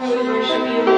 Your righteousness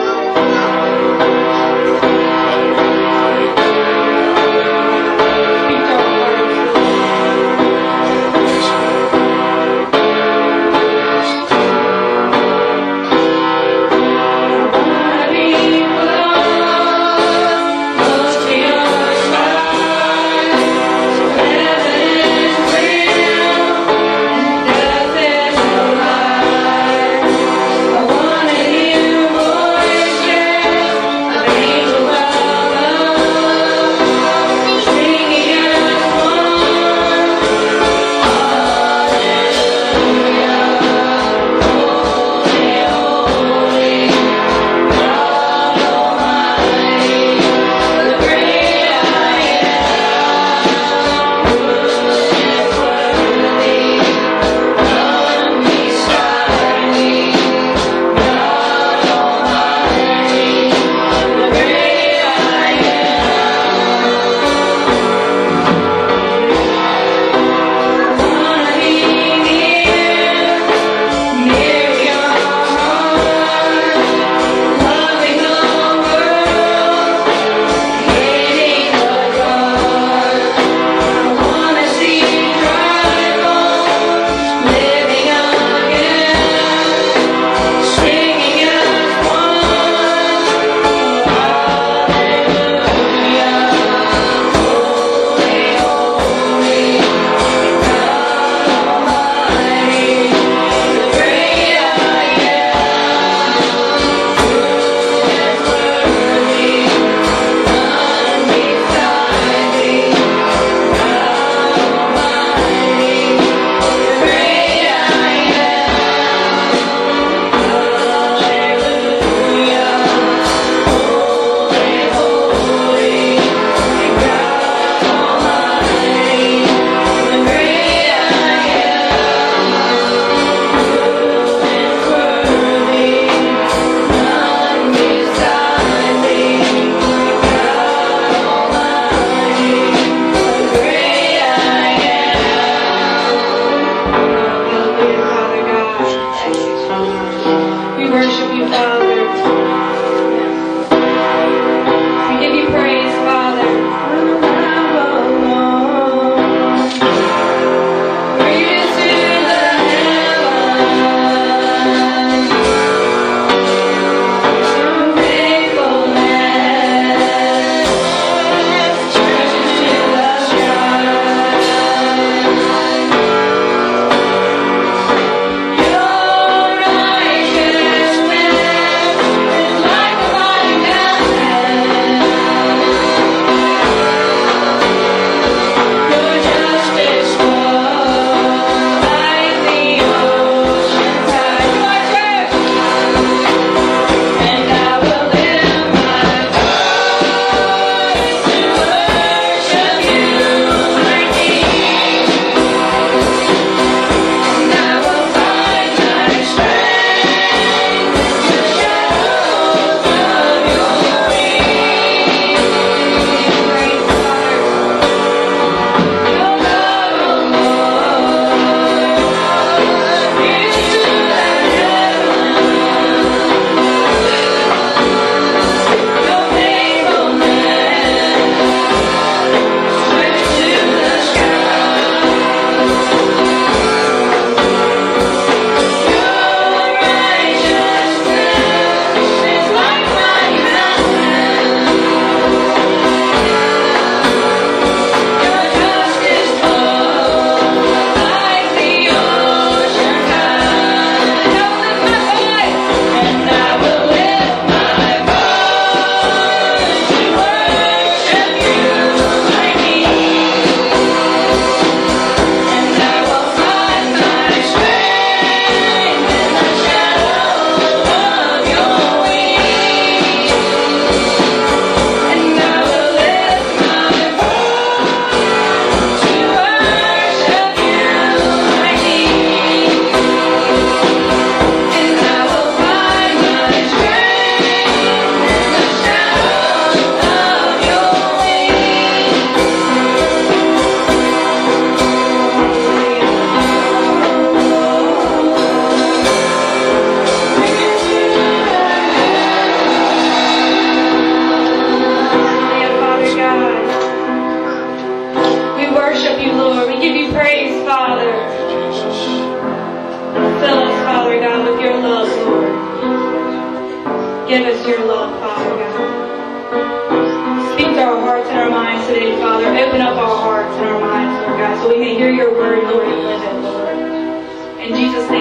You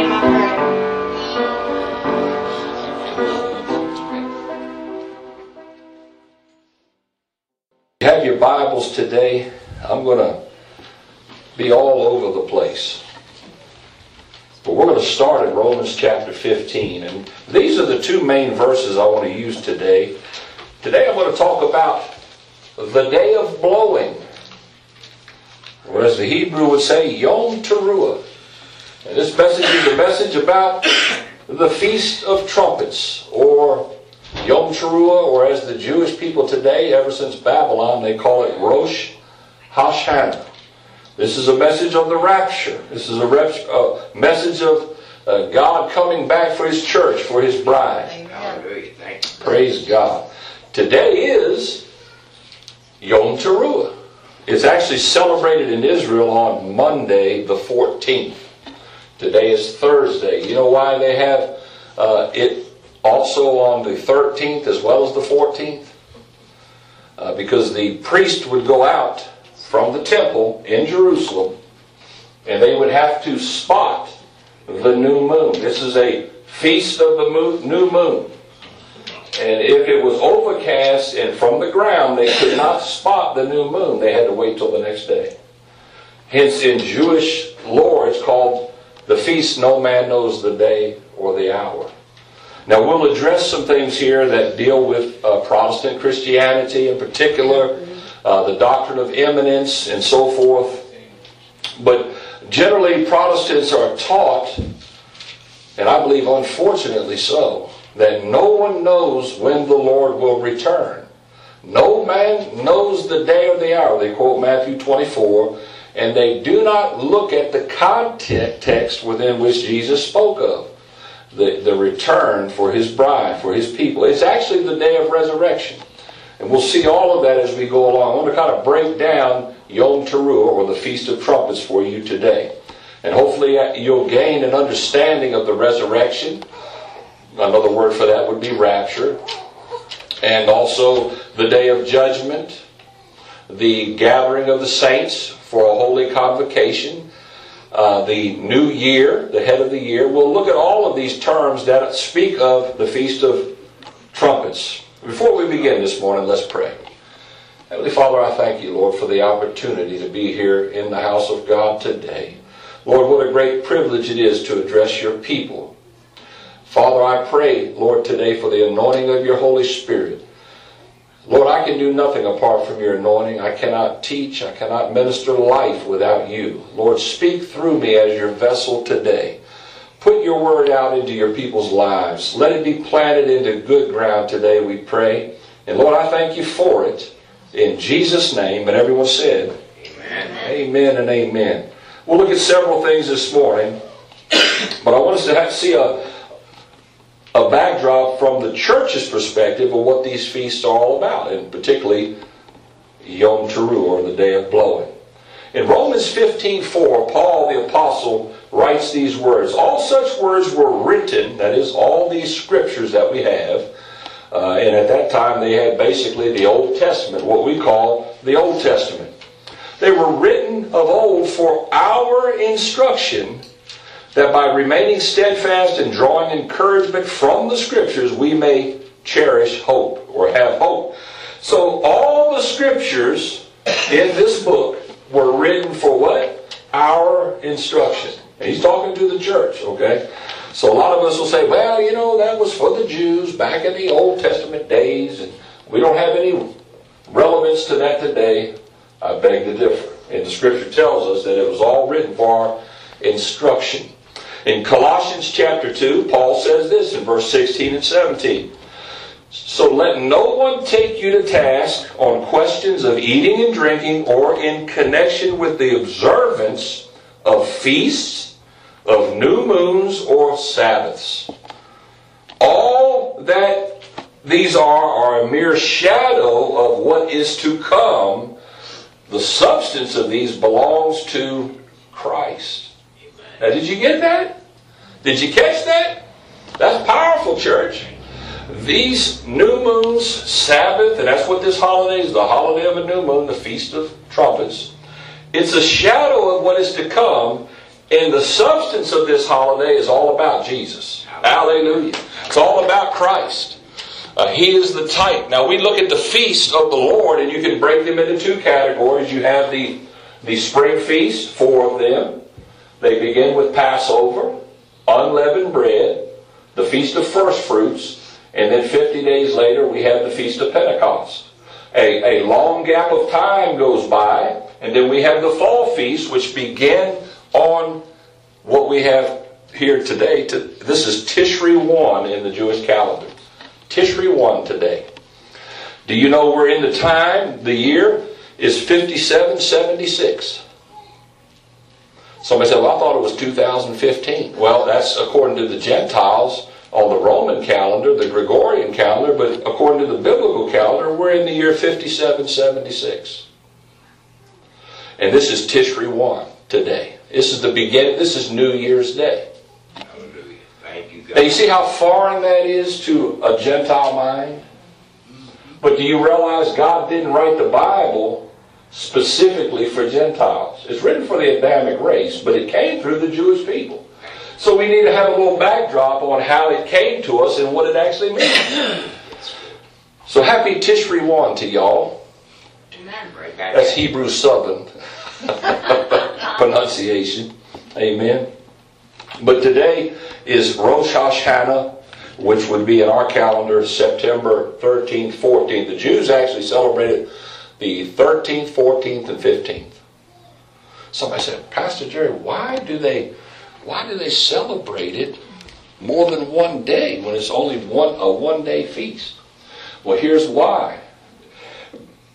have your Bibles today. I'm going to be all over the place. But we're going to start in Romans chapter 15. And these are the two main verses I want to use today. Today I'm going to talk about the day of blowing. Or as the Hebrew would say, Yom Teruah. And this message is a message about the Feast of Trumpets, or Yom Teruah, or as the Jewish people today, ever since Babylon, they call it Rosh Hashanah. This is a message of the rapture. This is a uh, message of uh, God coming back for His church, for His bride. Hallelujah. Praise God. Today is Yom Teruah. It's actually celebrated in Israel on Monday, the 14th. Today is Thursday. You know why they have uh, it also on the 13th as well as the 14th? Uh, because the priest would go out from the temple in Jerusalem and they would have to spot the new moon. This is a feast of the moon, new moon. And if it was overcast and from the ground, they could not spot the new moon. They had to wait till the next day. Hence, in Jewish lore, it's called the feast no man knows the day or the hour. Now, we'll address some things here that deal with uh, Protestant Christianity in particular, uh, the doctrine of imminence, and so forth. But generally, Protestants are taught, and I believe unfortunately so, that no one knows when the Lord will return. No man knows the day or the hour. They quote Matthew 24, and they do not look at the context within which Jesus spoke of the, the return for his bride, for his people. It's actually the day of resurrection. And we'll see all of that as we go along. I want to kind of break down Yom Teruah, or the Feast of Trumpets, for you today. And hopefully uh, you'll gain an understanding of the resurrection. Another word for that would be rapture. And also the day of judgment, the gathering of the saints for a holy convocation, uh, the new year, the head of the year. We'll look at all of these terms that speak of the Feast of Trumpets. Before we begin this morning, let's pray. Heavenly Father, I thank you, Lord, for the opportunity to be here in the house of God today. Lord, what a great privilege it is to address your people. Father, I pray, Lord, today for the anointing of your Holy Spirit. Lord, I can do nothing apart from your anointing. I cannot teach. I cannot minister life without you. Lord, speak through me as your vessel today. Put your word out into your people's lives. Let it be planted into good ground today, we pray. And Lord, I thank you for it. In Jesus' name. And everyone said, Amen. Amen and amen. We'll look at several things this morning, but I want us to have, to see a, a backdrop from the church's perspective of what these feasts are all about, and particularly Yom Teruah, or the Day of Blowing. In Romans 15:4, Paul the apostle writes these words: All such words were written, that is, all these scriptures that we have, uh, and at that time they had basically the Old Testament, what we call the Old Testament. They were written of old for our instruction, that by remaining steadfast and drawing encouragement from the Scriptures, we may cherish hope or have hope. So, all the Scriptures in this book were written for what? Our instruction. And he's talking to the church, okay? So, a lot of us will say, well, you know, that was for the Jews back in the Old Testament days, and we don't have any relevance to that today. I beg to differ. And the scripture tells us that it was all written for our instruction. In Colossians chapter 2, Paul says this in verse 16 and 17. So let no one take you to task on questions of eating and drinking or in connection with the observance of feasts, of new moons, or Sabbaths. All that these are are a mere shadow of what is to come. The substance of these belongs to Christ. Now, did you get that? Did you catch that? That's powerful, church. these new moons, Sabbath, and that's what this holiday is the holiday of a new moon, the Feast of Trumpets. It's a shadow of what is to come, and the substance of this holiday is all about Jesus. Hallelujah. It's all about Christ. Uh, he is the type. Now we look at the feast of the Lord, and you can break them into two categories. You have the, the spring feast, four of them. They begin with Passover, unleavened bread, the feast of first fruits, and then 50 days later we have the feast of Pentecost. A, a long gap of time goes by, and then we have the fall feast, which begin on what we have here today. To, this is Tishri 1 in the Jewish calendar. Tishri 1 today. Do you know we're in the time, the year is 5776. Somebody said, well, I thought it was 2015. Well, that's according to the Gentiles on the Roman calendar, the Gregorian calendar, but according to the biblical calendar, we're in the year 5776. And this is Tishri 1 today. This is the beginning, this is New Year's Day. Hallelujah. Thank you, God. Now, you see how foreign that is to a Gentile mind? But do you realize God didn't write the Bible specifically for Gentiles? It's written for the Adamic race, but it came through the Jewish people. So we need to have a little backdrop on how it came to us and what it actually means. So happy Tishri 1 to y'all. That's Hebrew Southern pronunciation. Amen. But today is Rosh Hashanah, which would be in our calendar September 13th, 14th. The Jews actually celebrated the 13th, 14th, and 15th. Somebody said, Pastor Jerry, why do they why do they celebrate it more than one day when it's only one a one day feast? Well, here's why.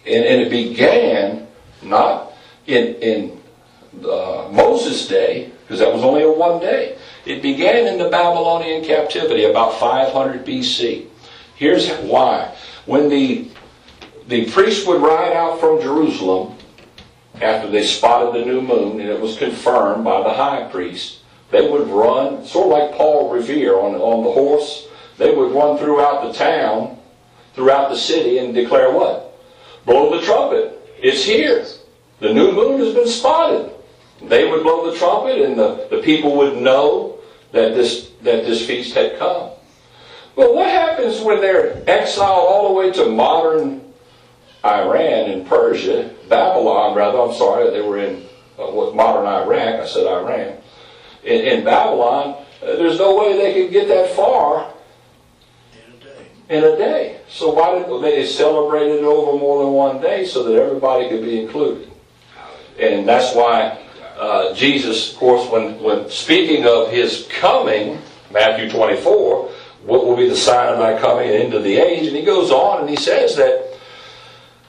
And, and it began not in in uh, Moses' day, because that was only a one day. It began in the Babylonian captivity about 500 BC. Here's why. When the the priests would ride out from Jerusalem after they spotted the new moon and it was confirmed by the high priest, they would run, sort of like Paul Revere on, on the horse, they would run throughout the town, throughout the city, and declare what? Blow the trumpet. It's here. The new moon has been spotted. They would blow the trumpet, and the, the people would know that this, that this feast had come. Well, what happens when they're exiled all the way to modern Iran and Persia, Babylon, rather, I'm sorry, they were in uh, what modern Iraq, I said Iran. In, in Babylon, uh, there's no way they could get that far in a day. So why did they celebrate it over more than one day so that everybody could be included? And that's why uh, Jesus, of course, when, when speaking of his coming, Matthew 24, what will be the sign of my coming into the age? And he goes on and he says that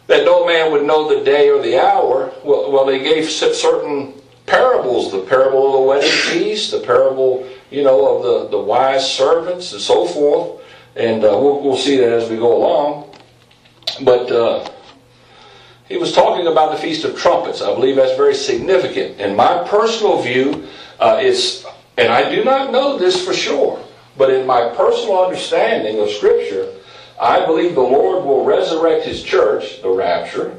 that no man would know the day or the hour. Well, well they gave certain parables, the parable of the wedding feast, the parable, you know, of the, the wise servants and so forth. And uh, we'll, we'll see that as we go along. But uh, he was talking about the Feast of Trumpets. I believe that's very significant. In my personal view, uh, it's, and I do not know this for sure, but in my personal understanding of Scripture, I believe the Lord will resurrect His church, the rapture,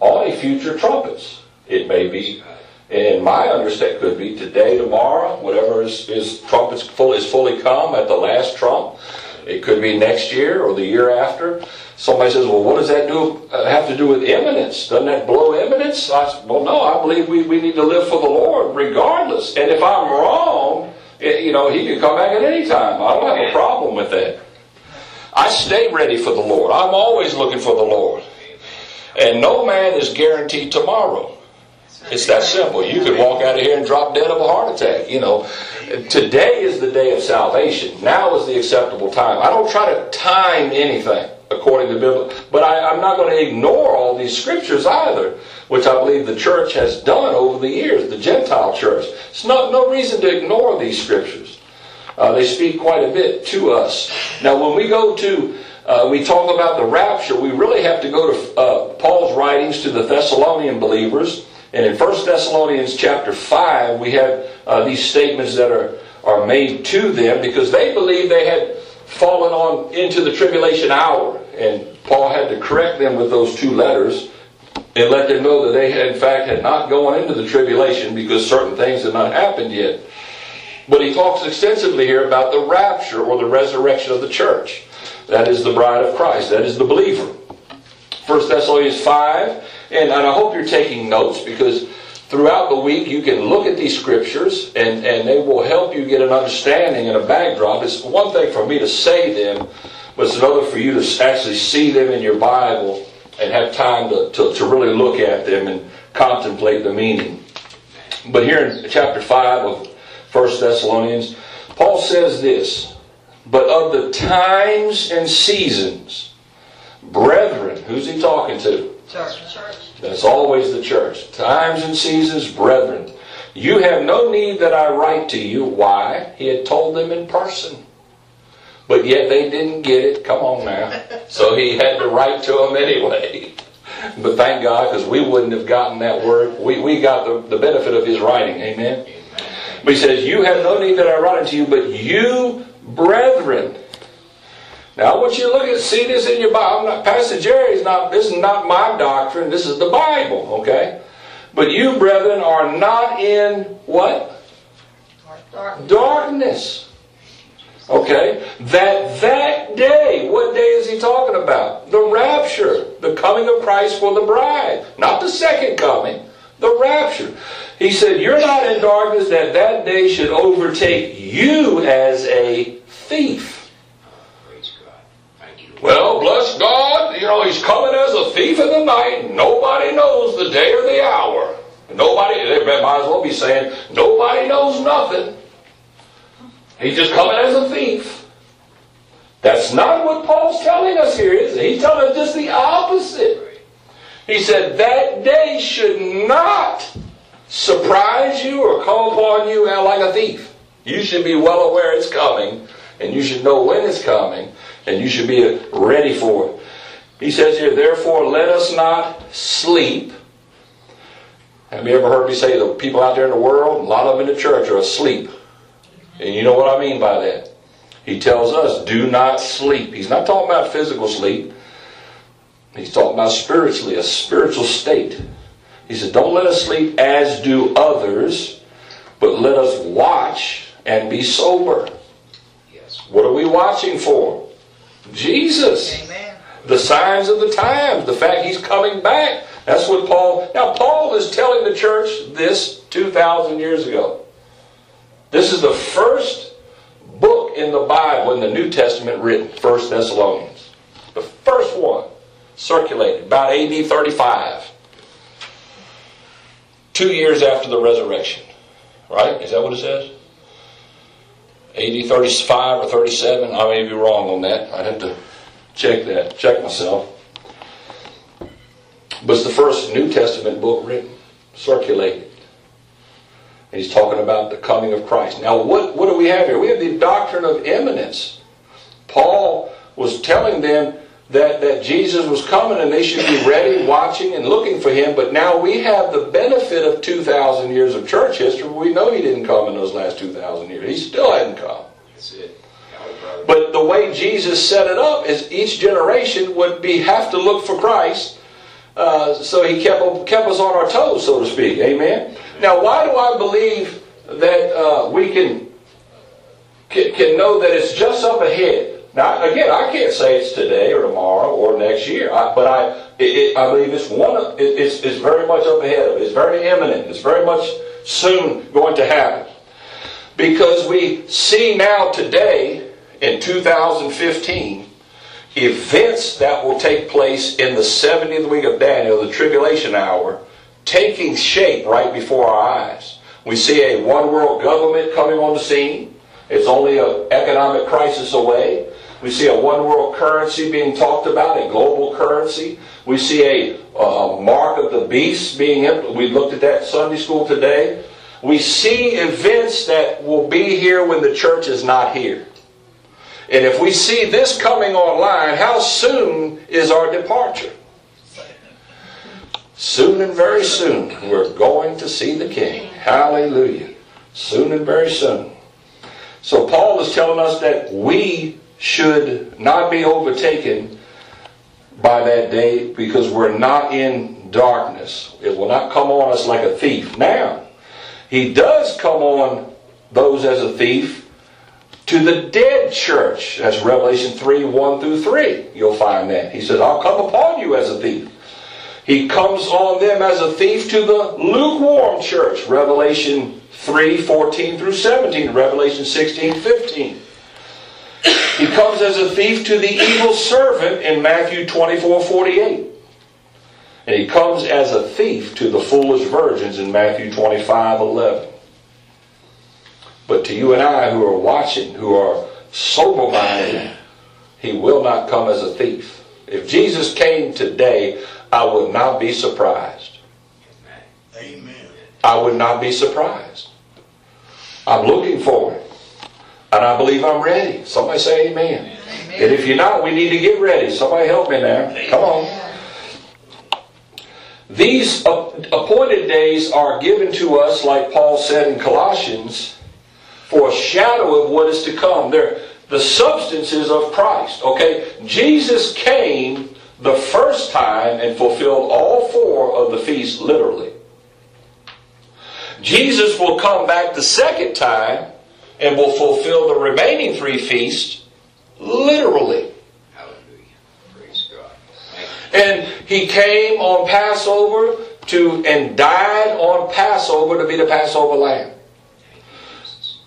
on a future trumpets. It may be, and my understanding could be today, tomorrow, whatever is, is trumpets full is fully come at the last trump. It could be next year or the year after. Somebody says, "Well, what does that do uh, have to do with imminence? Doesn't that blow imminence?" I said, "Well, no. I believe we, we need to live for the Lord, regardless. And if I'm wrong, eh, you know, He can come back at any time. I don't have a problem with that. I stay ready for the Lord. I'm always looking for the Lord. And no man is guaranteed tomorrow. It's that simple. You could walk out of here and drop dead of a heart attack. You know, today is the day of salvation. Now is the acceptable time. I don't try to time anything according to Bible, but I, I'm not going to ignore all these scriptures either, which I believe the church has done over the years, the Gentile church. It's not no reason to ignore these scriptures. Uh, they speak quite a bit to us. Now, when we go to, uh, we talk about the rapture, we really have to go to uh, Paul's writings to the Thessalonian believers. And in 1 Thessalonians chapter 5, we have uh, these statements that are, are made to them because they believe they had fallen on into the tribulation hour. And Paul had to correct them with those two letters and let them know that they had, in fact had not gone into the tribulation because certain things had not happened yet. But he talks extensively here about the rapture or the resurrection of the church. That is the bride of Christ. That is the believer. 1 Thessalonians 5. And, and I hope you're taking notes because throughout the week you can look at these scriptures and, and they will help you get an understanding and a backdrop. It's one thing for me to say them, but it's another for you to actually see them in your Bible and have time to, to, to really look at them and contemplate the meaning. But here in chapter 5 of 1 Thessalonians, Paul says this, but of the times and seasons, brethren, who's he talking to? Church. That's always the church. Times and seasons, brethren. You have no need that I write to you. Why? He had told them in person. But yet they didn't get it. Come on now. So he had to write to them anyway. But thank God, because we wouldn't have gotten that word. We, we got the, the benefit of his writing. Amen. But he says, You have no need that I write unto you, but you, brethren. Now I want you to look at see this in your Bible. Not, Pastor Jerry's not this is not my doctrine, this is the Bible, okay? But you, brethren, are not in what? Dark. Darkness. Okay? That that day, what day is he talking about? The rapture, the coming of Christ for the bride. Not the second coming, the rapture. He said, You're not in darkness that that day should overtake you as a thief. Praise God. Thank you. Well, bless God, you know, he's coming as a thief in the night. Nobody knows the day or the hour. Nobody, they might as well be saying, nobody knows nothing. He's just coming as a thief. That's not what Paul's telling us here, is he? He's telling us just the opposite. He said that day should not surprise you or come upon you like a thief. You should be well aware it's coming, and you should know when it's coming, and you should be ready for it. He says here, therefore, let us not sleep. Have you ever heard me say the people out there in the world, a lot of them in the church are asleep? And you know what I mean by that. He tells us, do not sleep. He's not talking about physical sleep. He's talking about spiritually, a spiritual state. He said, don't let us sleep as do others, but let us watch and be sober. Yes. What are we watching for? Jesus. Amen. The signs of the times, the fact he's coming back. That's what Paul. Now, Paul is telling the church this 2,000 years ago. This is the first book in the Bible in the New Testament written, First Thessalonians. The first one circulated about AD 35. Two years after the resurrection. Right? Is that what it says? AD 35 or 37? I may be wrong on that. I'd have to check that, check myself. It's the first New Testament book written, circulated. And he's talking about the coming of Christ. Now, what, what do we have here? We have the doctrine of imminence. Paul was telling them that, that Jesus was coming and they should be ready, watching, and looking for him. But now we have the benefit of 2,000 years of church history. We know he didn't come in those last 2,000 years. He still hadn't come. That's it. Got it, brother. But the way Jesus set it up is each generation would be have to look for Christ. Uh, so he kept kept us on our toes, so to speak. Amen. Now, why do I believe that uh, we can, can can know that it's just up ahead? Now, again, I can't say it's today or tomorrow or next year, I, but I it, it, I believe it's one. of- It, it's it's very much up ahead of it. It's very imminent. It's very much soon going to happen because we see now today in 2015 events that will take place in the 70th week of Daniel, the tribulation hour, taking shape right before our eyes. We see a one world government coming on the scene. It's only an economic crisis away. We see a one world currency being talked about, a global currency. We see a, uh mark of the beast being implemented. We looked at that Sunday school today. We see events that will be here when the church is not here. And if we see this coming online, how soon is our departure? Soon and very soon, we're going to see the King. Hallelujah. Soon and very soon. So Paul is telling us that we should not be overtaken by that day because we're not in darkness. It will not come on us like a thief. Now, he does come on those as a thief to the dead church. That's Revelation 3 1 through 3. You'll find that. He says, I'll come upon you as a thief. He comes on them as a thief to the lukewarm church. Revelation 3 14 through 17. Revelation 16 15. He comes as a thief to the evil servant in Matthew 24 48. And he comes as a thief to the foolish virgins in Matthew 25 11. But to you and I who are watching, who are sober minded, he will not come as a thief. If Jesus came today, I would not be surprised. Amen. I would not be surprised. I'm looking for it. And I believe I'm ready. Somebody say amen. Amen. And if you're not, we need to get ready. Somebody help me now. Come on. These appointed days are given to us, like Paul said in Colossians, for a shadow of what is to come. They're the substances of Christ. Okay? Jesus came the first time and fulfilled all four of the feasts literally. Jesus will come back the second time and will fulfill the remaining three feasts literally. Hallelujah. Praise God. And he came on Passover to and died on Passover to be the Passover lamb.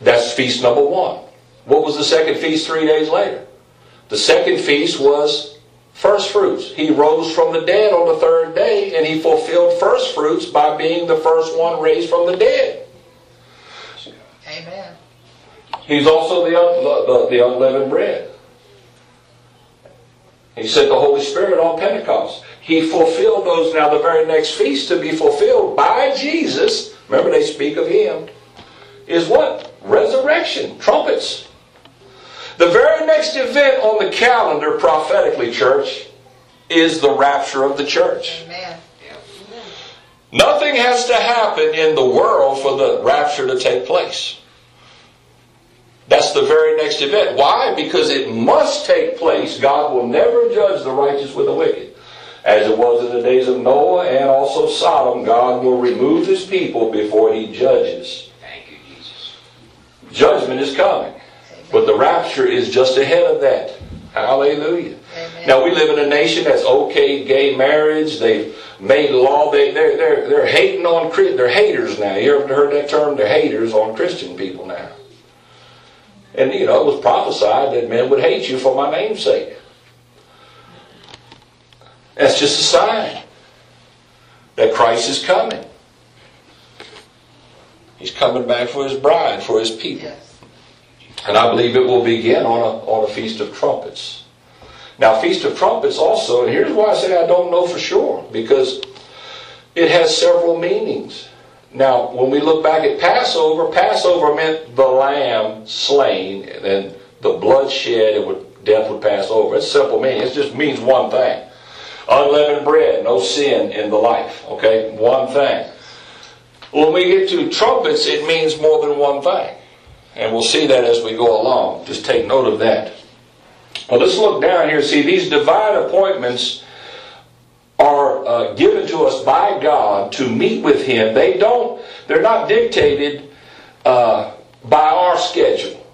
That's feast number one. What was the second feast three days later? The second feast was first fruits. He rose from the dead on the third day and he fulfilled first fruits by being the first one raised from the dead. Amen. He's also uh, the, the, the unleavened bread. He sent the Holy Spirit on Pentecost. He fulfilled those now, the very next feast to be fulfilled by Jesus. Remember, they speak of Him. Is what? Resurrection, trumpets. The very next event on the calendar, prophetically, church, is the rapture of the church. Amen. Nothing has to happen in the world for the rapture to take place. That's the very next event. Why? Because it must take place. God will never judge the righteous with the wicked. As it was in the days of Noah and also Sodom, God will remove his people before he judges. Thank you, Jesus. Judgment is coming. But the rapture is just ahead of that. Hallelujah. Amen. Now we live in a nation that's okay gay marriage. They've made law. They they're they're they're hating on Chri- they're haters now. You ever heard that term? They're haters on Christian people now. And you know it was prophesied that men would hate you for my name's sake. That's just a sign that Christ is coming. He's coming back for his bride, for his people. And I believe it will begin on a, on a Feast of Trumpets. Now, Feast of Trumpets also, and here's why I say I don't know for sure, because it has several meanings. Now, when we look back at Passover, Passover meant the lamb slain, and then the blood shed, it would, death would pass over. It's simple meaning. It just means one thing. Unleavened bread, no sin in the life. Okay? One thing. When we get to trumpets, it means more than one thing. And we'll see that as we go along. Just take note of that. Well, let's look down here. See, these divine appointments uh, given to us by God to meet with Him. They don't, they're not dictated uh, by our schedule.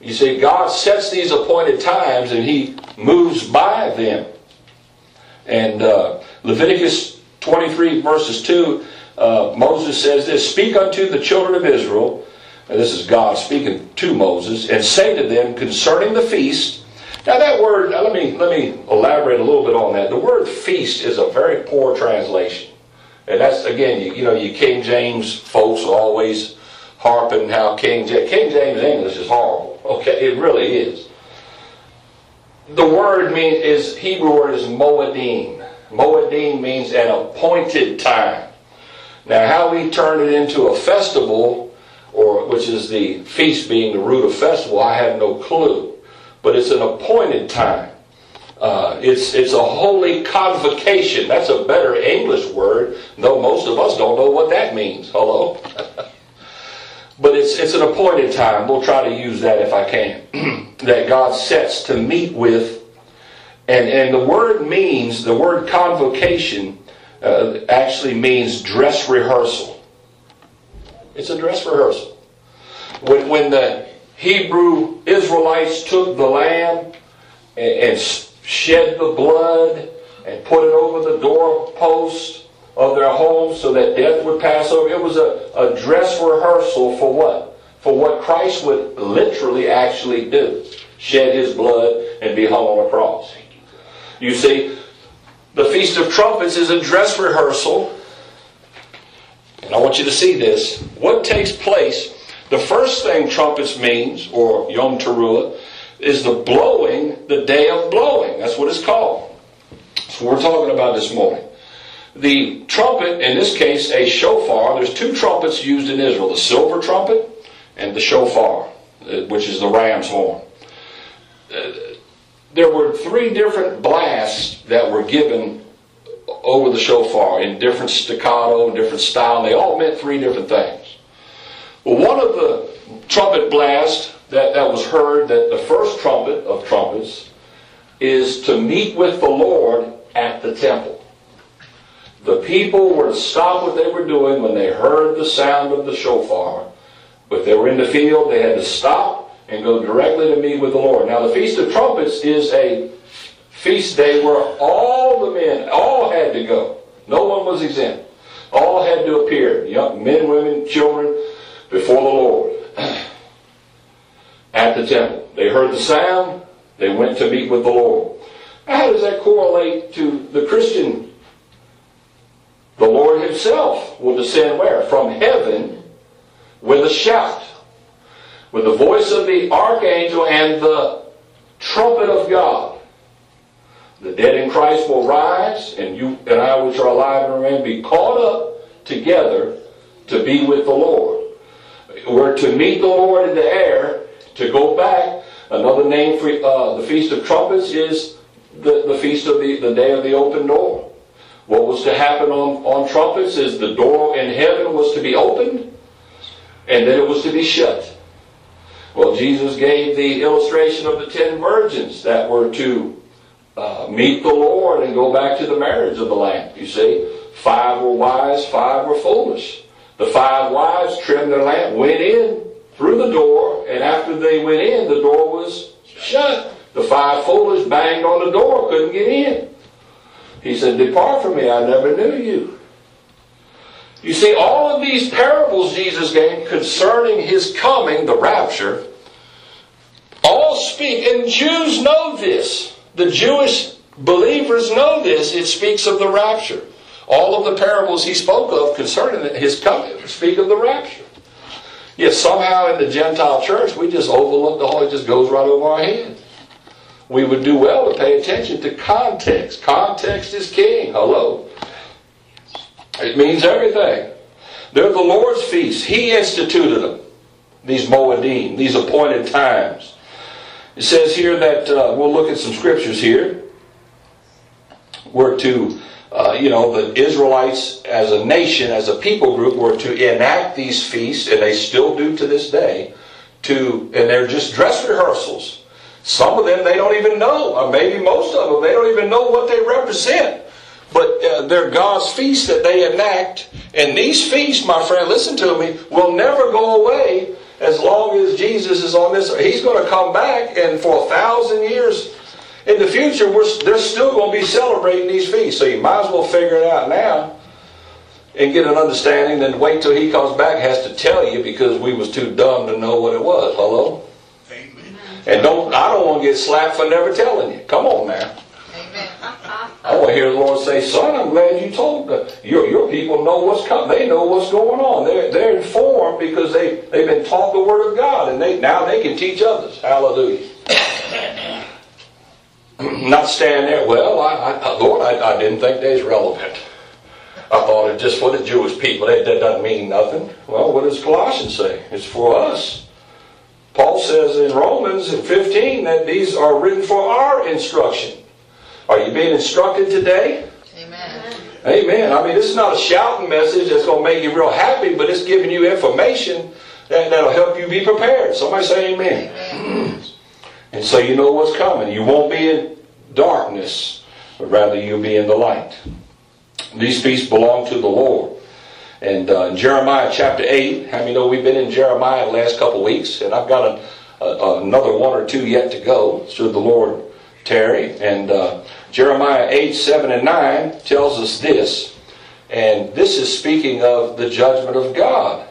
You see, God sets these appointed times and He moves by them. And uh, Leviticus 23, verses 2, uh, Moses says this Speak unto the children of Israel, and this is God speaking to Moses, and say to them concerning the feast. Now that word, now let me let me elaborate a little bit on that. The word feast is a very poor translation. And that's again, you, you know, you King James folks are always harping how King James, King James English is horrible. Okay, it really is. The word means is Hebrew word is moedim. Moedim means an appointed time. Now, how we turn it into a festival, or which is the feast being the root of festival, I have no clue. But it's an appointed time. Uh, it's it's a holy convocation. That's a better English word, though most of us don't know what that means. Hello. But it's, it's an appointed time. We'll try to use that if I can. that God sets to meet with. And, and the word means, the word convocation uh, actually means dress rehearsal. It's a dress rehearsal. When, when the Hebrew Israelites took the lamb and, and shed the blood and put it over the doorpost of their homes so that death would pass over. It was a, a dress rehearsal for what? For what Christ would literally actually do. Shed his blood and be hung on a cross. You see, the Feast of Trumpets is a dress rehearsal. And I want you to see this. What takes place, the first thing trumpets means, or Yom Teruah, is the blowing, the day of blowing. That's what it's called. That's what we're talking about this morning. The trumpet, in this case a shofar, there's two trumpets used in Israel the silver trumpet and the shofar, uh, which is the ram's horn. Uh, there were three different blasts that were given over the shofar in different staccato, different style. And they all meant three different things. Well, one of the trumpet blasts that, that was heard, that the first trumpet of trumpets, is to meet with the Lord at the temple. The people were to stop what they were doing when they heard the sound of the shofar. If they were in the field, they had to stop and go directly to meet with the Lord. Now, the Feast of Trumpets is a feast day where all the men, all had to go. No one was exempt. All had to appear, young men, women, children, before the Lord at the temple. They heard the sound, they went to meet with the Lord. How does that correlate to the Christian? The Lord Himself will descend where? From heaven with a shout, with the voice of the archangel and the trumpet of God. The dead in Christ will rise, and you and I, which are alive and remain, be caught up together to be with the Lord. We're to meet the Lord in the air, to go back. Another name for uh, the Feast of Trumpets is the, the feast of the, the day of the open door. What was to happen on, on trumpets is the door in heaven was to be opened and then it was to be shut. Well, Jesus gave the illustration of the ten virgins that were to uh, meet the Lord and go back to the marriage of the Lamb. You see, five were wise, five were foolish. The five wives trimmed their lamp, went in through the door, and after they went in, the door was shut. The five foolish banged on the door, couldn't get in. He said, Depart from me, I never knew you. You see, all of these parables Jesus gave concerning his coming, the rapture, all speak, and Jews know this. The Jewish believers know this. It speaks of the rapture. All of the parables he spoke of concerning his coming speak of the rapture. Yet somehow in the Gentile church, we just overlook the whole, it just goes right over our head. We would do well to pay attention to context. Context is king. Hello. It means everything. They're the Lord's feasts. He instituted them, these Moedim, these appointed times. It says here that, uh, we'll look at some scriptures here. We're to, uh, you know, the Israelites as a nation, as a people group, were to enact these feasts, and they still do to this day, to, and they're just dress rehearsals. Some of them they don't even know, or maybe most of them, they don't even know what they represent. But uh, they're God's feasts that they enact. And these feasts, my friend, listen to me, will never go away as long as Jesus is on this. He's going to come back, and for a thousand years in the future, we're, they're still going to be celebrating these feasts. So you might as well figure it out now and get an understanding, then wait till he comes back has to tell you because we was too dumb to know what it was. Hello? Amen. And don't I don't want to get slapped for never telling you. Come on now. Amen. I want to hear the Lord say, Son, I'm glad you told them. Your, your people know what's coming. They know what's going on. They're, they're informed because they, they've been taught the Word of God and they now they can teach others. Hallelujah. Not stand there, well, I, I, Lord, I, I didn't think they was relevant. I thought it just for the Jewish people. That, that doesn't mean nothing. Well, what does Colossians say? It's for us. Paul says in Romans 15 that these are written for our instruction. Are you being instructed today? Amen. Amen. I mean, this is not a shouting message that's going to make you real happy, but it's giving you information that, that'll help you be prepared. Somebody say amen. Amen. And so you know what's coming. You won't be in darkness, but rather you'll be in the light. These feasts belong to the Lord. And uh, Jeremiah chapter 8, how many know we've been in Jeremiah the last couple weeks? And I've got a, a, another one or two yet to go, should the Lord tarry. And uh, Jeremiah 8, 7, and 9 tells us this. And this is speaking of the judgment of God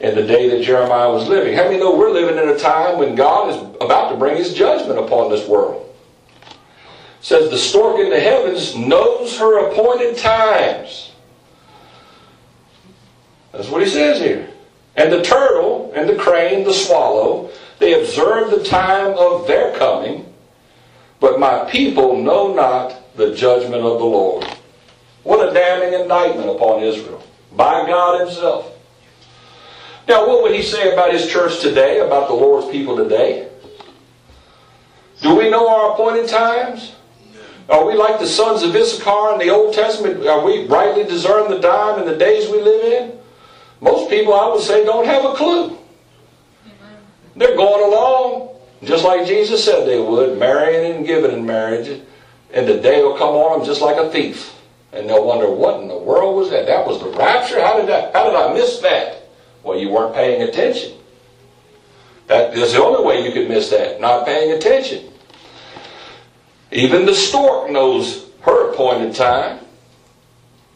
in the day that Jeremiah was living. How many know we're living in a time when God is about to bring his judgment upon this world? It says the stork in the heavens knows her appointed times. That's what he says here. And the turtle and the crane, the swallow, they observe the time of their coming, but my people know not the judgment of the Lord. What a damning indictment upon Israel by God Himself. Now, what would He say about His church today, about the Lord's people today? Do we know our appointed times? Are we like the sons of Issachar in the Old Testament? Are we rightly discern the time and the days we live in? Most people, I would say, don't have a clue. They're going along just like Jesus said they would, marrying and giving in marriage, and the day will come on them just like a thief. And they'll wonder, what in the world was that? That was the rapture? How did that how did I miss that? Well, you weren't paying attention. That is the only way you could miss that, not paying attention. Even the stork knows her appointed time.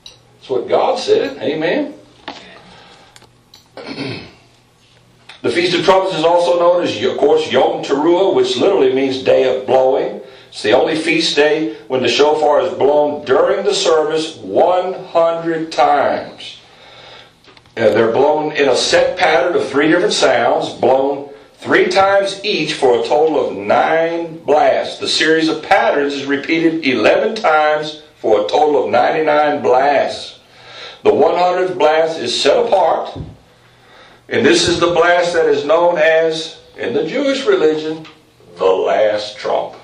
That's what God said. Amen. the Feast of Trumpets is also known as, of course, Yom Teruah, which literally means day of blowing. It's the only feast day when the shofar is blown during the service 100 times. They're blown in a set pattern of three different sounds, blown three times each for a total of nine blasts. The series of patterns is repeated 11 times for a total of 99 blasts. The 100th blast is set apart, and this is the blast that is known as, in the Jewish religion, the last trump.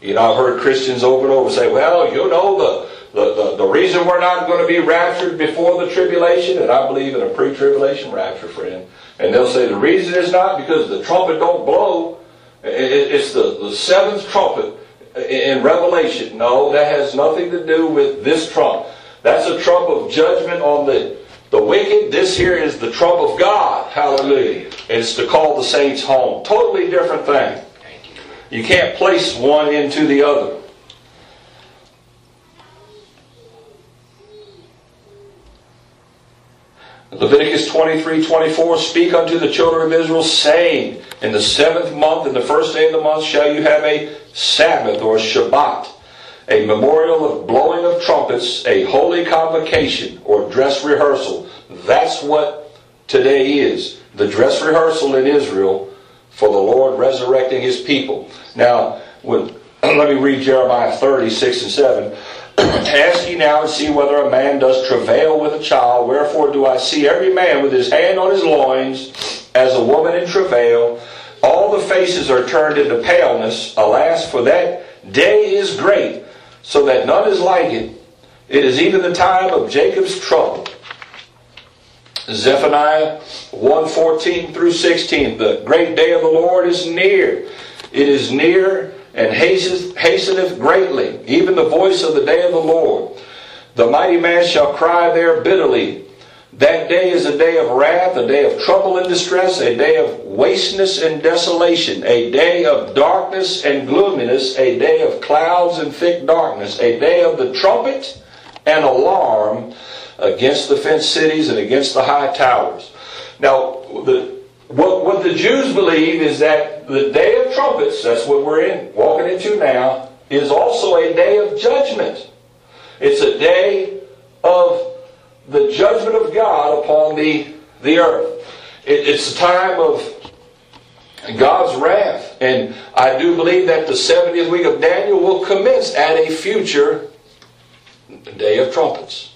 You know, I've heard Christians over and over say, well, you know, the, the, the, the reason we're not going to be raptured before the tribulation, and I believe in a pre-tribulation rapture, friend, and they'll say the reason is not because the trumpet don't blow, it's the, the seventh trumpet in Revelation. No, that has nothing to do with this trump. That's a trump of judgment on the, the wicked. This here is the trump of God. Hallelujah. It's to call the saints home. Totally different thing. You can't place one into the other. Leviticus 23 24 Speak unto the children of Israel, saying, In the seventh month, in the first day of the month, shall you have a Sabbath or Shabbat, a memorial of blowing of trumpets, a holy convocation or dress rehearsal. That's what today is the dress rehearsal in Israel for the Lord resurrecting his people. Now, when, let me read Jeremiah 30, 6 and 7. Ask ye now and see whether a man does travail with a child. Wherefore do I see every man with his hand on his loins, as a woman in travail. All the faces are turned into paleness. Alas, for that day is great, so that none is like it. It is even the time of Jacob's trouble. Zephaniah 1:14 through 16. The great day of the Lord is near. It is near and hasteneth greatly, even the voice of the day of the Lord. The mighty man shall cry there bitterly. That day is a day of wrath, a day of trouble and distress, a day of wasteness and desolation, a day of darkness and gloominess, a day of clouds and thick darkness, a day of the trumpet and alarm against the fenced cities and against the high towers. Now, the what, what the Jews believe is that the day of trumpets, that's what we're in, walking into now, is also a day of judgment. It's a day of the judgment of God upon the, the earth. It, it's a time of God's wrath. And I do believe that the 70th week of Daniel will commence at a future day of trumpets.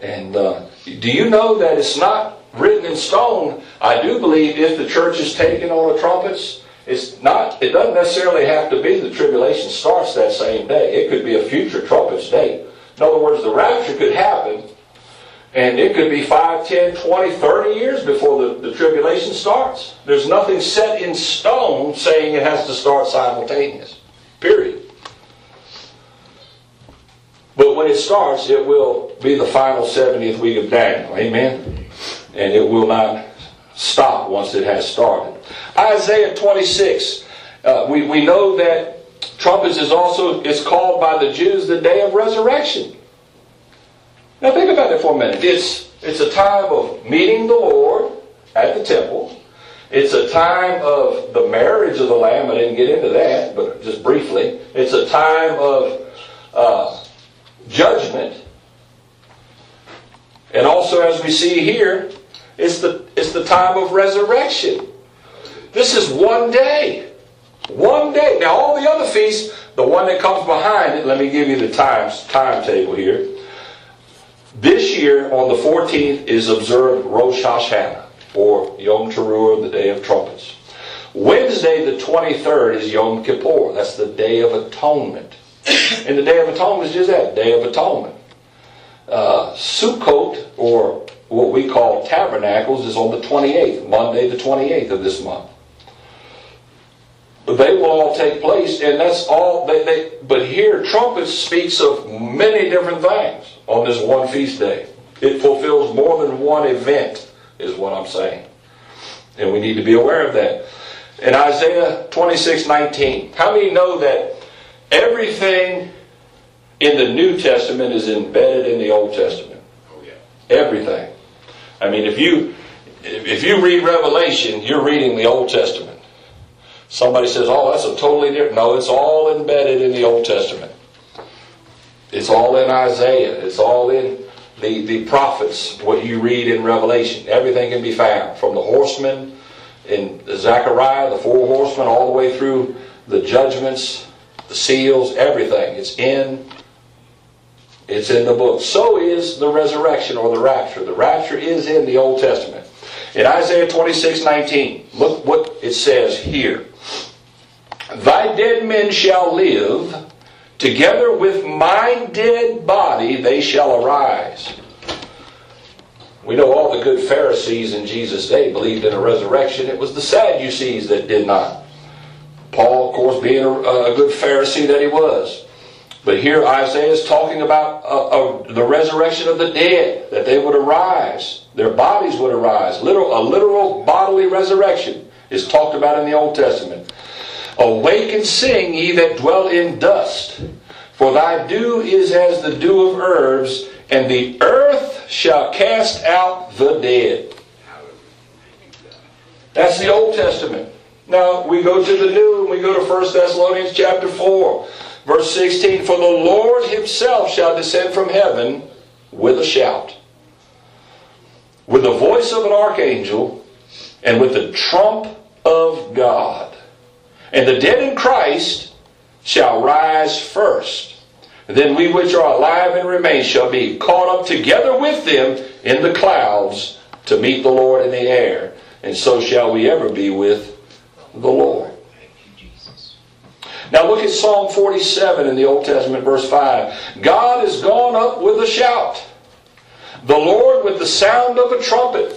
And uh, do you know that it's not written in stone, I do believe if the church is taken on the trumpets, it's not, it doesn't necessarily have to be the tribulation starts that same day. It could be a future trumpets date. In other words, the rapture could happen And it could be 5, 10, 20, 30 years before the, the tribulation starts. There's nothing set in stone saying it has to start simultaneous. Period. But when it starts, it will be the final 70th week of Daniel. Amen? And it will not stop once it has started. Isaiah 26. Uh, we, we know that trumpets is also is called by the Jews the day of resurrection. Now think about it for a minute. It's it's a time of meeting the Lord at the temple. It's a time of the marriage of the Lamb. I didn't get into that, but just briefly. It's a time of uh, judgment. And also, as we see here, it's the, it's the time of resurrection. This is one day. One day. Now, all the other feasts, the one that comes behind it, let me give you the times, timetable here. This year, on the 14th, is observed Rosh Hashanah, or Yom Teruah, the Day of Trumpets. Wednesday, the 23rd, is Yom Kippur. That's the Day of Atonement. And the Day of Atonement is just that, Day of Atonement. Uh, Sukkot, or what we call Tabernacles, is on the 28th, Monday the 28th of this month. But they will all take place, and that's all they, they but here trumpets speaks of many different things on this one feast day. It fulfills more than one event, is what I'm saying. And we need to be aware of that. In Isaiah 26, 19, how many know that everything in the New Testament is embedded in the Old Testament? Oh, yeah. Everything. I mean, if you if you read Revelation, you're reading the Old Testament. Somebody says, "Oh, that's a totally different." No, it's all embedded in the Old Testament. It's all in Isaiah. It's all in the the prophets. What you read in Revelation, everything can be found from the horsemen in Zechariah, the four horsemen, all the way through the judgments, the seals, everything. It's in it's in the book. So is the resurrection or the rapture. The rapture is in the Old Testament. In Isaiah 26, 19, look what it says here. Thy dead men shall live, together with my dead body they shall arise. We know all the good Pharisees in Jesus' day believed in a resurrection. It was the Sadducees that did not. Paul, of course, being a, a good Pharisee that he was. But here Isaiah is talking about uh, uh, the resurrection of the dead, that they would arise, their bodies would arise. Literal, a literal bodily resurrection is talked about in the Old Testament. Awake and sing, ye that dwell in dust, for thy dew is as the dew of herbs, and the earth shall cast out the dead. That's the Old Testament. Now we go to the New and we go to 1 Thessalonians chapter 4. Verse 16, For the Lord himself shall descend from heaven with a shout, with the voice of an archangel, and with the trump of God. And the dead in Christ shall rise first. Then we which are alive and remain shall be caught up together with them in the clouds to meet the Lord in the air. And so shall we ever be with the Lord. Now look at Psalm 47 in the Old Testament, verse 5. God is gone up with a shout, the Lord with the sound of a trumpet.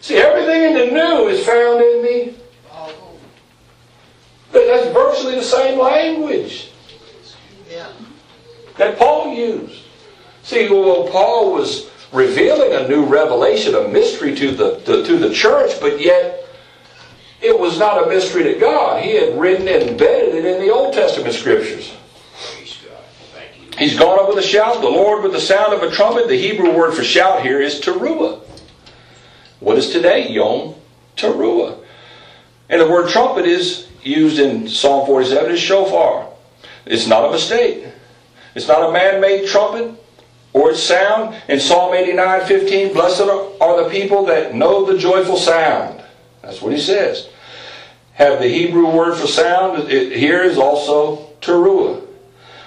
See, everything in the new is found in the. That's virtually the same language that Paul used. See, well, Paul was revealing a new revelation, a mystery to the to the church, but yet it was not a mystery to God. He had written and embedded it in the Old Testament scriptures. Praise God. Thank you. He's gone up with a shout, the Lord with the sound of a trumpet. The Hebrew word for shout here is teruah. What is today? Yom teruah. And the word trumpet is used in Psalm 47 as shofar. It's not a mistake. It's not a man-made trumpet or its sound. In Psalm 89, 15, blessed are the people that know the joyful sound. That's what he says. Have the Hebrew word for sound it, here is also teruah,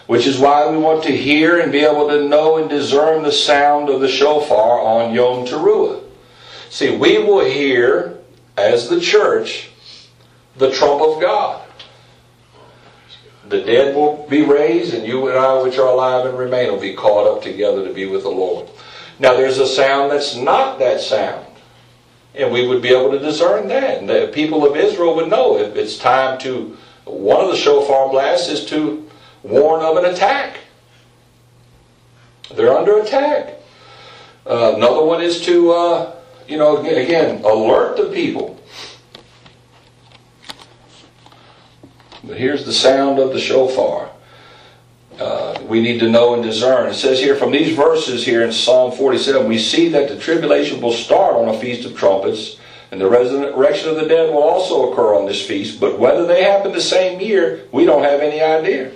which is why we want to hear and be able to know and discern the sound of the shofar on Yom Teruah. See, we will hear, as the church, the trump of God. The dead will be raised, and you and I, which are alive and remain, will be caught up together to be with the Lord. Now there's a sound that's not that sound. And we would be able to discern that. And the people of Israel would know if it's time to, one of the shofar blasts is to warn of an attack. They're under attack. Uh, another one is to, uh, you know, again, alert the people. But here's the sound of the shofar. Uh, we need to know and discern. It says here from these verses here in Psalm 47, we see that the tribulation will start on a feast of trumpets, and the resurrection of the dead will also occur on this feast. But whether they happen the same year, we don't have any idea.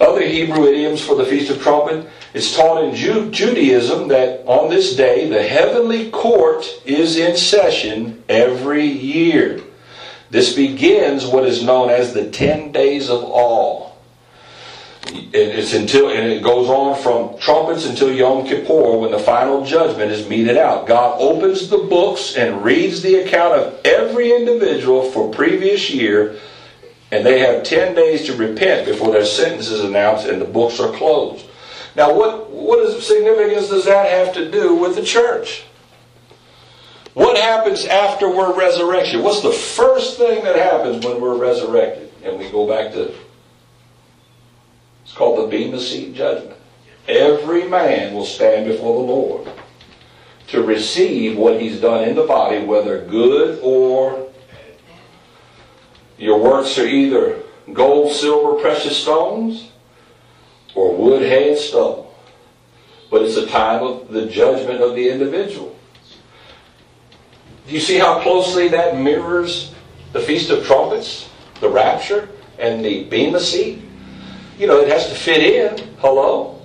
Other Hebrew idioms for the Feast of Trumpet, it's taught in Ju- Judaism that on this day the heavenly court is in session every year. This begins what is known as the 10 days of awe. It's until and it goes on from trumpets until Yom Kippur when the final judgment is meted out. God opens the books and reads the account of every individual for previous year, and they have ten days to repent before their sentence is announced and the books are closed. Now, what what is significance does that have to do with the church? What happens after we're resurrection? What's the first thing that happens when we're resurrected? And we go back to it's called the Bema Seat Judgment. Every man will stand before the Lord to receive what he's done in the body, whether good or your works are either gold, silver, precious stones, or wood, hay, stubble. But it's a time of the judgment of the individual. Do you see how closely that mirrors the Feast of Trumpets, the rapture, and the Bema Seat? You know, it has to fit in. Hello?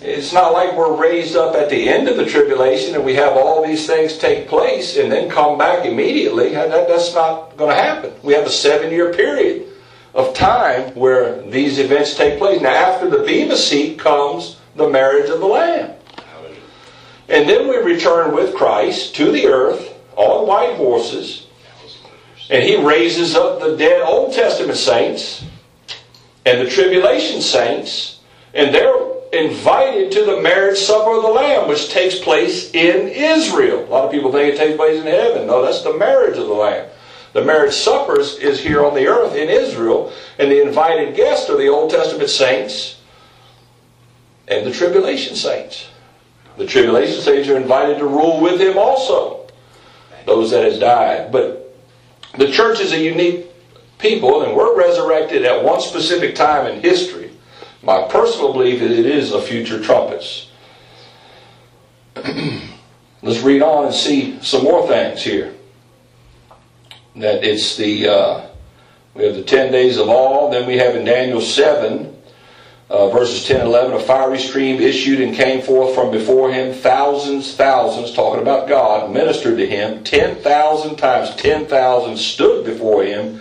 It's not like we're raised up at the end of the tribulation and we have all these things take place and then come back immediately. That, that's not going to happen. We have a seven year period of time where these events take place. Now, after the Bema seat comes the marriage of the Lamb. And then we return with Christ to the earth on white horses. And he raises up the dead Old Testament saints and the tribulation saints, and they're invited to the marriage supper of the Lamb, which takes place in Israel. A lot of people think it takes place in heaven. No, that's the marriage of the Lamb. The marriage supper is here on the earth in Israel, and the invited guests are the Old Testament saints and the tribulation saints. The tribulation saints are invited to rule with him also, those that have died. But the church is a unique people, and we're resurrected at one specific time in history. My personal belief is it is a future trumpets. Let's read on and see some more things here. That it's the uh, we have the ten days of awe, Then we have in Daniel seven. Uh, verses 10 and 11, a fiery stream issued and came forth from before him. Thousands, thousands, talking about God, ministered to him. 10,000 times 10,000 stood before him.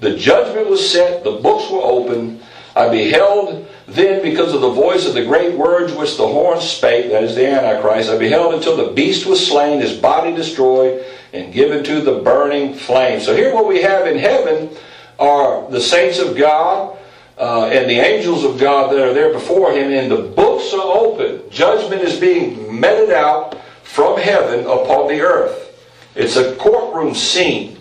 The judgment was set, the books were opened. I beheld then, because of the voice of the great words which the horn spake, that is the Antichrist, I beheld until the beast was slain, his body destroyed, and given to the burning flame. So here what we have in heaven are the saints of God uh, and the angels of God that are there before him, and the books are open. Judgment is being meted out from heaven upon the earth. It's a courtroom scene.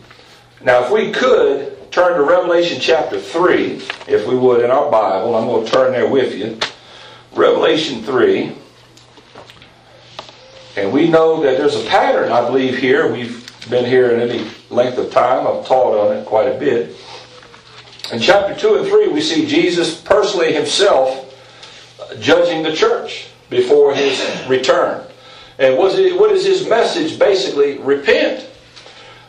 Now, if we could, turn to Revelation chapter 3, if we would, in our Bible. I'm going to turn there with you. Revelation 3. And we know that there's a pattern, I believe, here. We've been here in any length of time. I've taught on it quite a bit. In chapter 2 and 3, we see Jesus personally himself judging the church before his return. And what is his message? Basically, repent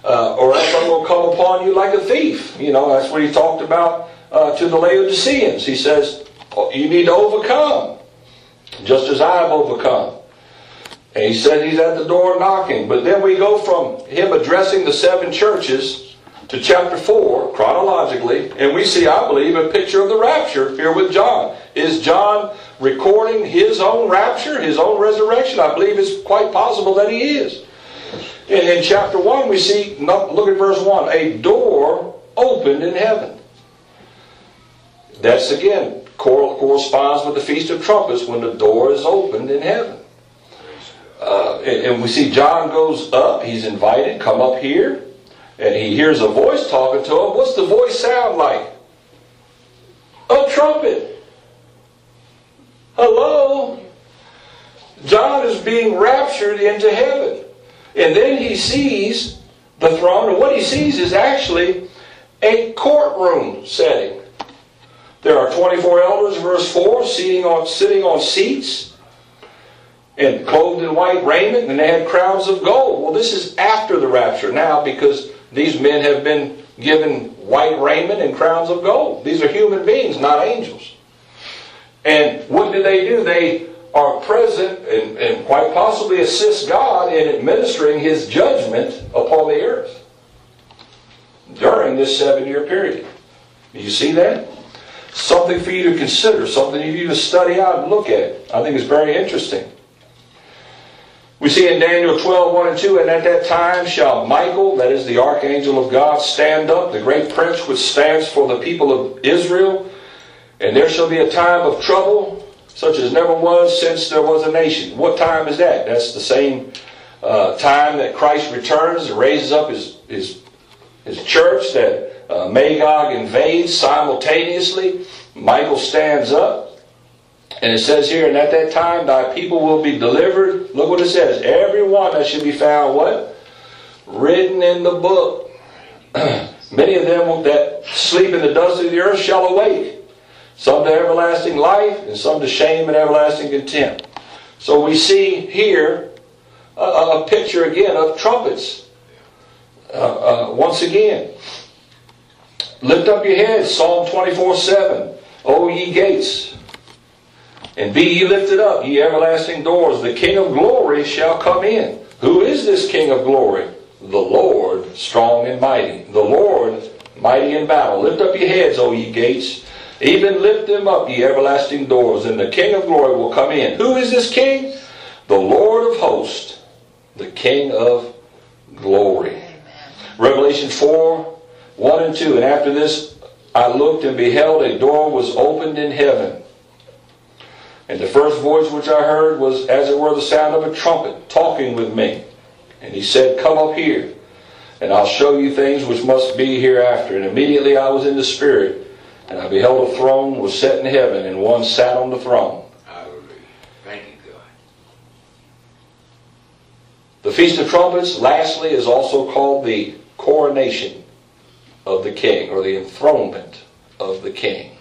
uh, or else I'm going to come upon you like a thief. You know, that's what he talked about uh, to the Laodiceans. He says, oh, you need to overcome, just as I have overcome. And he said he's at the door knocking. But then we go from him addressing the seven churches to chapter 4, chronologically, and we see, I believe, a picture of the rapture here with John. Is John recording his own rapture, his own resurrection? I believe it's quite possible that he is. In, in chapter 1, we see, look at verse 1, a door opened in heaven. That's again corresponds with the Feast of Trumpets when the door is opened in heaven. uh, and, and we see John goes up. He's invited, come up here. And he hears a voice talking to him. What's the voice sound like? A trumpet. Hello? John is being raptured into heaven. And then he sees the throne, and what he sees is actually a courtroom setting. There are 24 elders, verse 4, sitting on, sitting on seats and clothed in white raiment, and they had crowns of gold. Well, this is after the rapture now because these men have been given white raiment and crowns of gold. These are human beings, not angels. And what do they do? They are present and, and quite possibly assist God in administering His judgment upon the earth during this seven year period. You see that? Something for you to consider, something for you to study out and look at. I think it's very interesting. We see in Daniel 12, 1 and 2, and at that time shall Michael, that is the archangel of God, stand up, the great prince which stands for the people of Israel, and there shall be a time of trouble, such as never was since there was a nation. What time is that? That's the same uh, time that Christ returns and raises up his, his, his church that uh, Magog invades simultaneously. Michael stands up. And it says here, and at that time thy people will be delivered. Look what it says. Every one that should be found what? Written in the book. Many of them that sleep in the dust of the earth shall awake. Some to everlasting life, and some to shame and everlasting contempt. So we see here a, a picture again of trumpets. Uh, uh, once again, lift up your heads, Psalm 24 7. O ye gates, and be ye lifted up, ye everlasting doors. The King of glory shall come in. Who is this King of glory? The Lord, strong and mighty. The Lord, mighty in battle. Lift up your heads, O ye gates. Even lift them up, ye everlasting doors, and the King of glory will come in. Who is this King? The Lord of hosts, the King of glory. Amen. Revelation 4 1 and 2. And after this I looked and beheld a door was opened in heaven. And the first voice which I heard was as it were the sound of a trumpet talking with me. And he said, Come up here, and I'll show you things which must be hereafter. And immediately I was in the Spirit, and I beheld a throne was set in heaven, and one sat on the throne. Hallelujah. Thank you, God. The Feast of Trumpets, lastly, is also called the coronation of the king, or the enthronement of the king.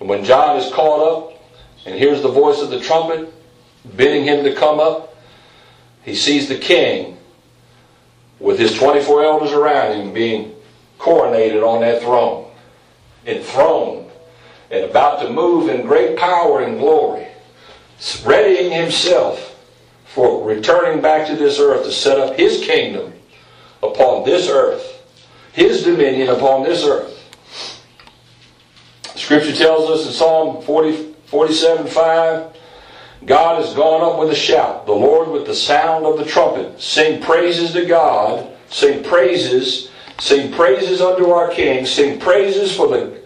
And when John is caught up and hears the voice of the trumpet bidding him to come up. He sees the king with his 24 elders around him being coronated on that throne, enthroned, and about to move in great power and glory, readying himself for returning back to this earth to set up his kingdom upon this earth, his dominion upon this earth. Scripture tells us in Psalm 40. 47 5. God has gone up with a shout, the Lord with the sound of the trumpet. Sing praises to God, sing praises, sing praises unto our King, sing praises for the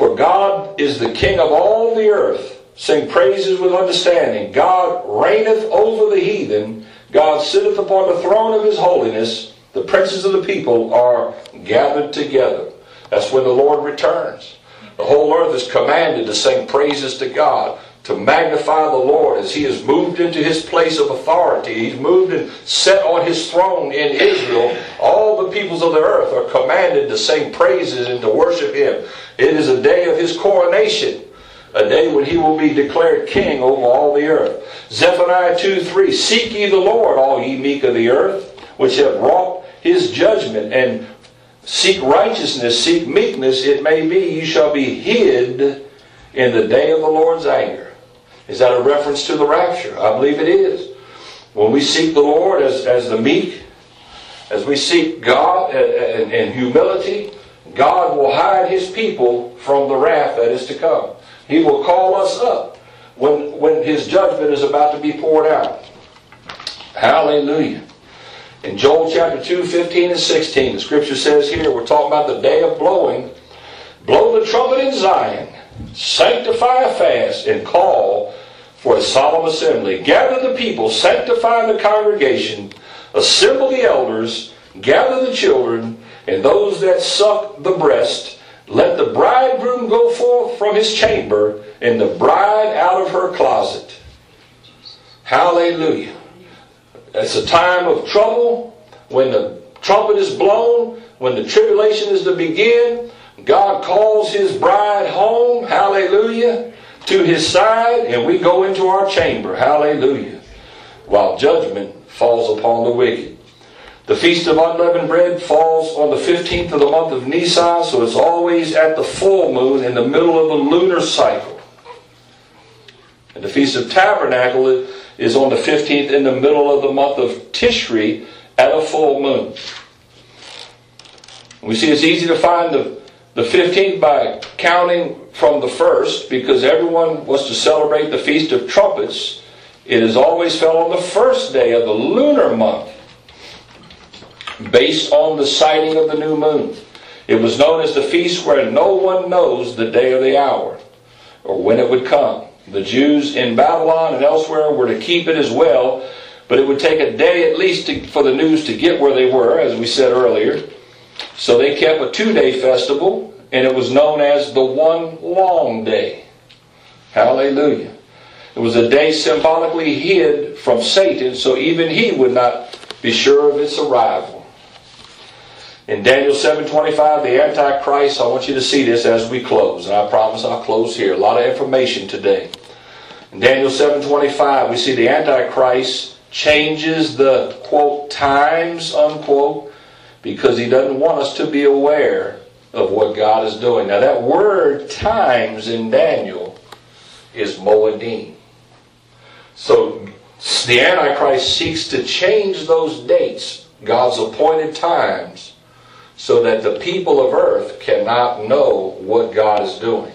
for God is the King of all the earth. Sing praises with understanding. God reigneth over the heathen. God sitteth upon the throne of his holiness. The princes of the people are gathered together. That's when the Lord returns. The whole earth is commanded to sing praises to God, to magnify the Lord as He has moved into His place of authority. He's moved and set on His throne in Israel. All the peoples of the earth are commanded to sing praises and to worship Him. It is a day of His coronation, a day when He will be declared King over all the earth. Zephaniah 2 3 Seek ye the Lord, all ye meek of the earth, which have wrought His judgment and Seek righteousness, seek meekness, it may be you shall be hid in the day of the Lord's anger. Is that a reference to the rapture? I believe it is. When we seek the Lord as, as the meek, as we seek God in, humility, God will hide his people from the wrath that is to come. He will call us up when, when his judgment is about to be poured out. Hallelujah. In Joel chapter 2, 15 and 16, the scripture says here, we're talking about the day of blowing. Blow the trumpet in Zion, sanctify a fast, and call for a solemn assembly. Gather the people, sanctify the congregation, assemble the elders, gather the children, and those that suck the breast. Let the bridegroom go forth from his chamber, and the bride out of her closet. Hallelujah. It's a time of trouble when the trumpet is blown, when the tribulation is to begin. God calls his bride home, hallelujah, to his side, and we go into our chamber, hallelujah, while judgment falls upon the wicked. The Feast of Unleavened Bread falls on the 15th of the month of Nisan, so it's always at the full moon in the middle of the lunar cycle. And the Feast of Tabernacle is on the 15th in the middle of the month of Tishri at a full moon. We see it's easy to find the, the 15th by counting from the first because everyone was to celebrate the Feast of Trumpets. It has always fell on the first day of the lunar month based on the sighting of the new moon. It was known as the feast where no one knows the day or the hour or when it would come. The Jews in Babylon and elsewhere were to keep it as well, but it would take a day at least to, for the news to get where they were, as we said earlier. So they kept a two day festival, and it was known as the one long day. Hallelujah. It was a day symbolically hid from Satan, so even he would not be sure of its arrival. In Daniel 7:25, the Antichrist, I want you to see this as we close, and I promise I'll close here. A lot of information today. In Daniel 7:25, we see the Antichrist changes the quote times unquote because he doesn't want us to be aware of what God is doing. Now that word times in Daniel is moedim. So the Antichrist seeks to change those dates, God's appointed times, so that the people of earth cannot know what God is doing.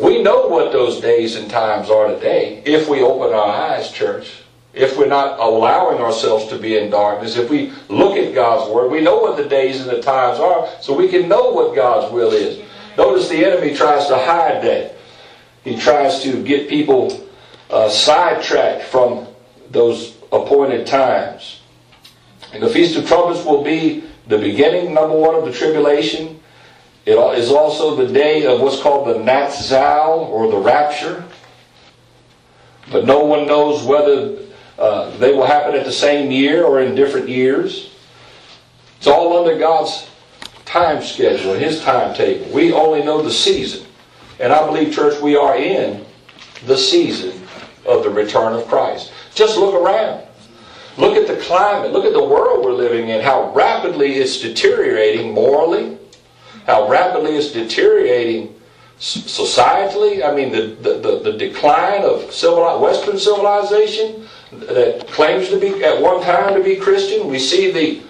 We know what those days and times are today if we open our eyes, church. If we're not allowing ourselves to be in darkness, if we look at God's Word, we know what the days and the times are, so we can know what God's will is. Notice the enemy tries to hide that. He tries to get people uh, sidetracked from those appointed times. And the Feast of Trumpets will be the beginning, number one, of the tribulation. It is also the day of what's called the Natsal or the rapture. But no one knows whether uh, they will happen at the same year or in different years. It's all under God's time schedule, His timetable. We only know the season. And I believe, church, we are in the season of the return of Christ. Just look around. Look at the climate. Look at the world we're living in. How rapidly it's deteriorating morally. How rapidly it's deteriorating societally. I mean, the, the, the, decline of civili- Western civilization that claims to be, at one time, to be Christian. We see the,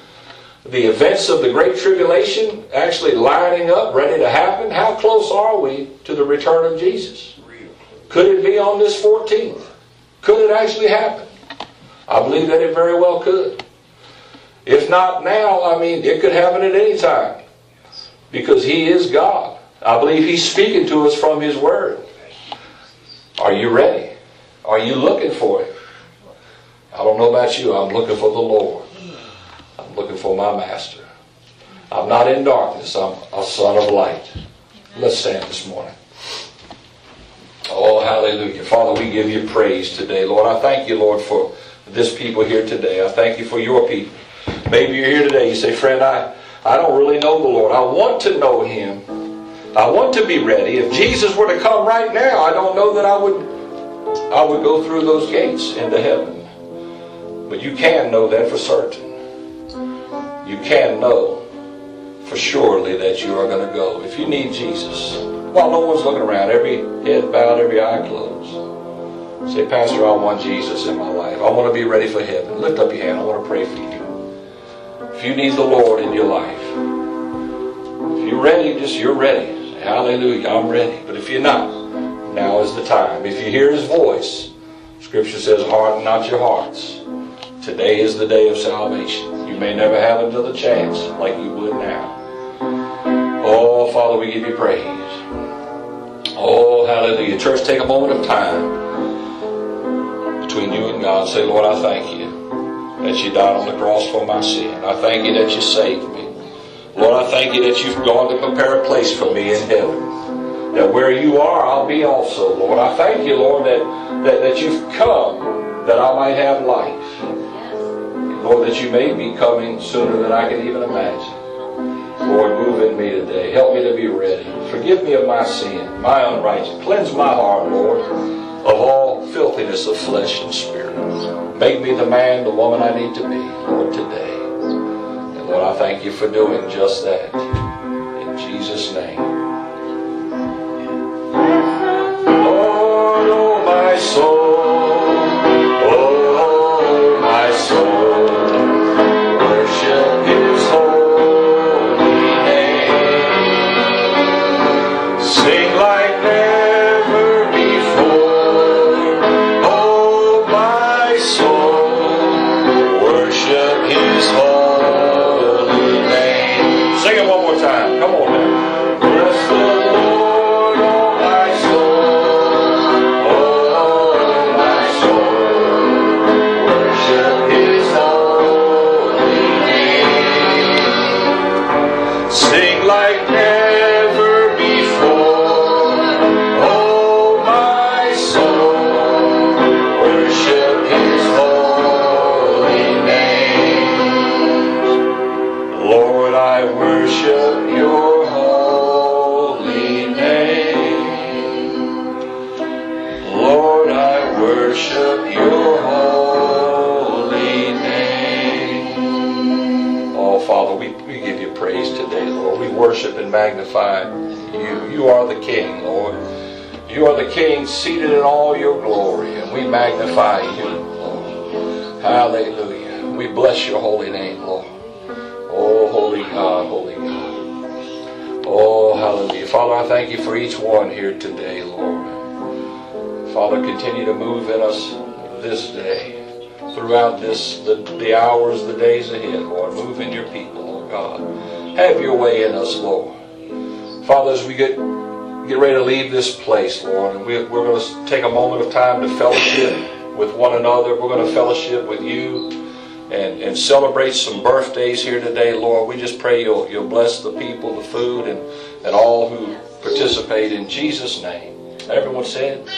the events of the Great Tribulation actually lining up, ready to happen. How close are we to the return of Jesus? Could it be on this 14th? Could it actually happen? I believe that it very well could. If not now, I mean, it could happen at any time. Because He is God. I believe He's speaking to us from His Word. Are you ready? Are you looking for it? I don't know about you. I'm looking for the Lord. I'm looking for my Master. I'm not in darkness. I'm a son of light. Let's stand this morning. Oh, hallelujah. Father, we give you praise today. Lord, I thank you, Lord, for this people here today. I thank you for your people. Maybe you're here today. You say, friend, I, I don't really know the Lord. I want to know him. I want to be ready. If Jesus were to come right now, I don't know that I would I would go through those gates into heaven. But you can know that for certain. You can know for surely that you are going to go. If you need Jesus, while no one's looking around, every head bowed, every eye closed. Say, Pastor, I want Jesus in my life. I want to be ready for heaven. Lift up your hand. I want to pray for you. If you need the Lord in your life, if you're ready, just you're ready. Hallelujah, I'm ready. But if you're not, now is the time. If you hear His voice, Scripture says, harden not your hearts. Today is the day of salvation. You may never have another chance like you would now. Oh, Father, we give you praise. Oh, hallelujah. Church, take a moment of time. between you and God. Say, Lord, I thank you that you died on the cross for my sin. I thank you that you saved me. Lord, I thank you that you've gone to prepare a place for me in heaven. That where you are, I'll be also, Lord. I thank you, Lord, that, that, that you've come that I might have life. Lord, that you may be coming sooner than I can even imagine. Lord, move in me today. Help me to be ready. Forgive me of my sin, my unrighteousness. Cleanse my heart, Lord, of all filthiness of flesh and spirit. Make me the man, the woman I need to be, Lord, today. Lord, I thank you for doing just that. In Jesus' name. Lord, oh my soul, take a moment of time to fellowship with one another. We're going to fellowship with you and, and celebrate some birthdays here today, Lord. We just pray you'll, you'll bless the people, the food, and, and all who participate in Jesus' name. Everyone said,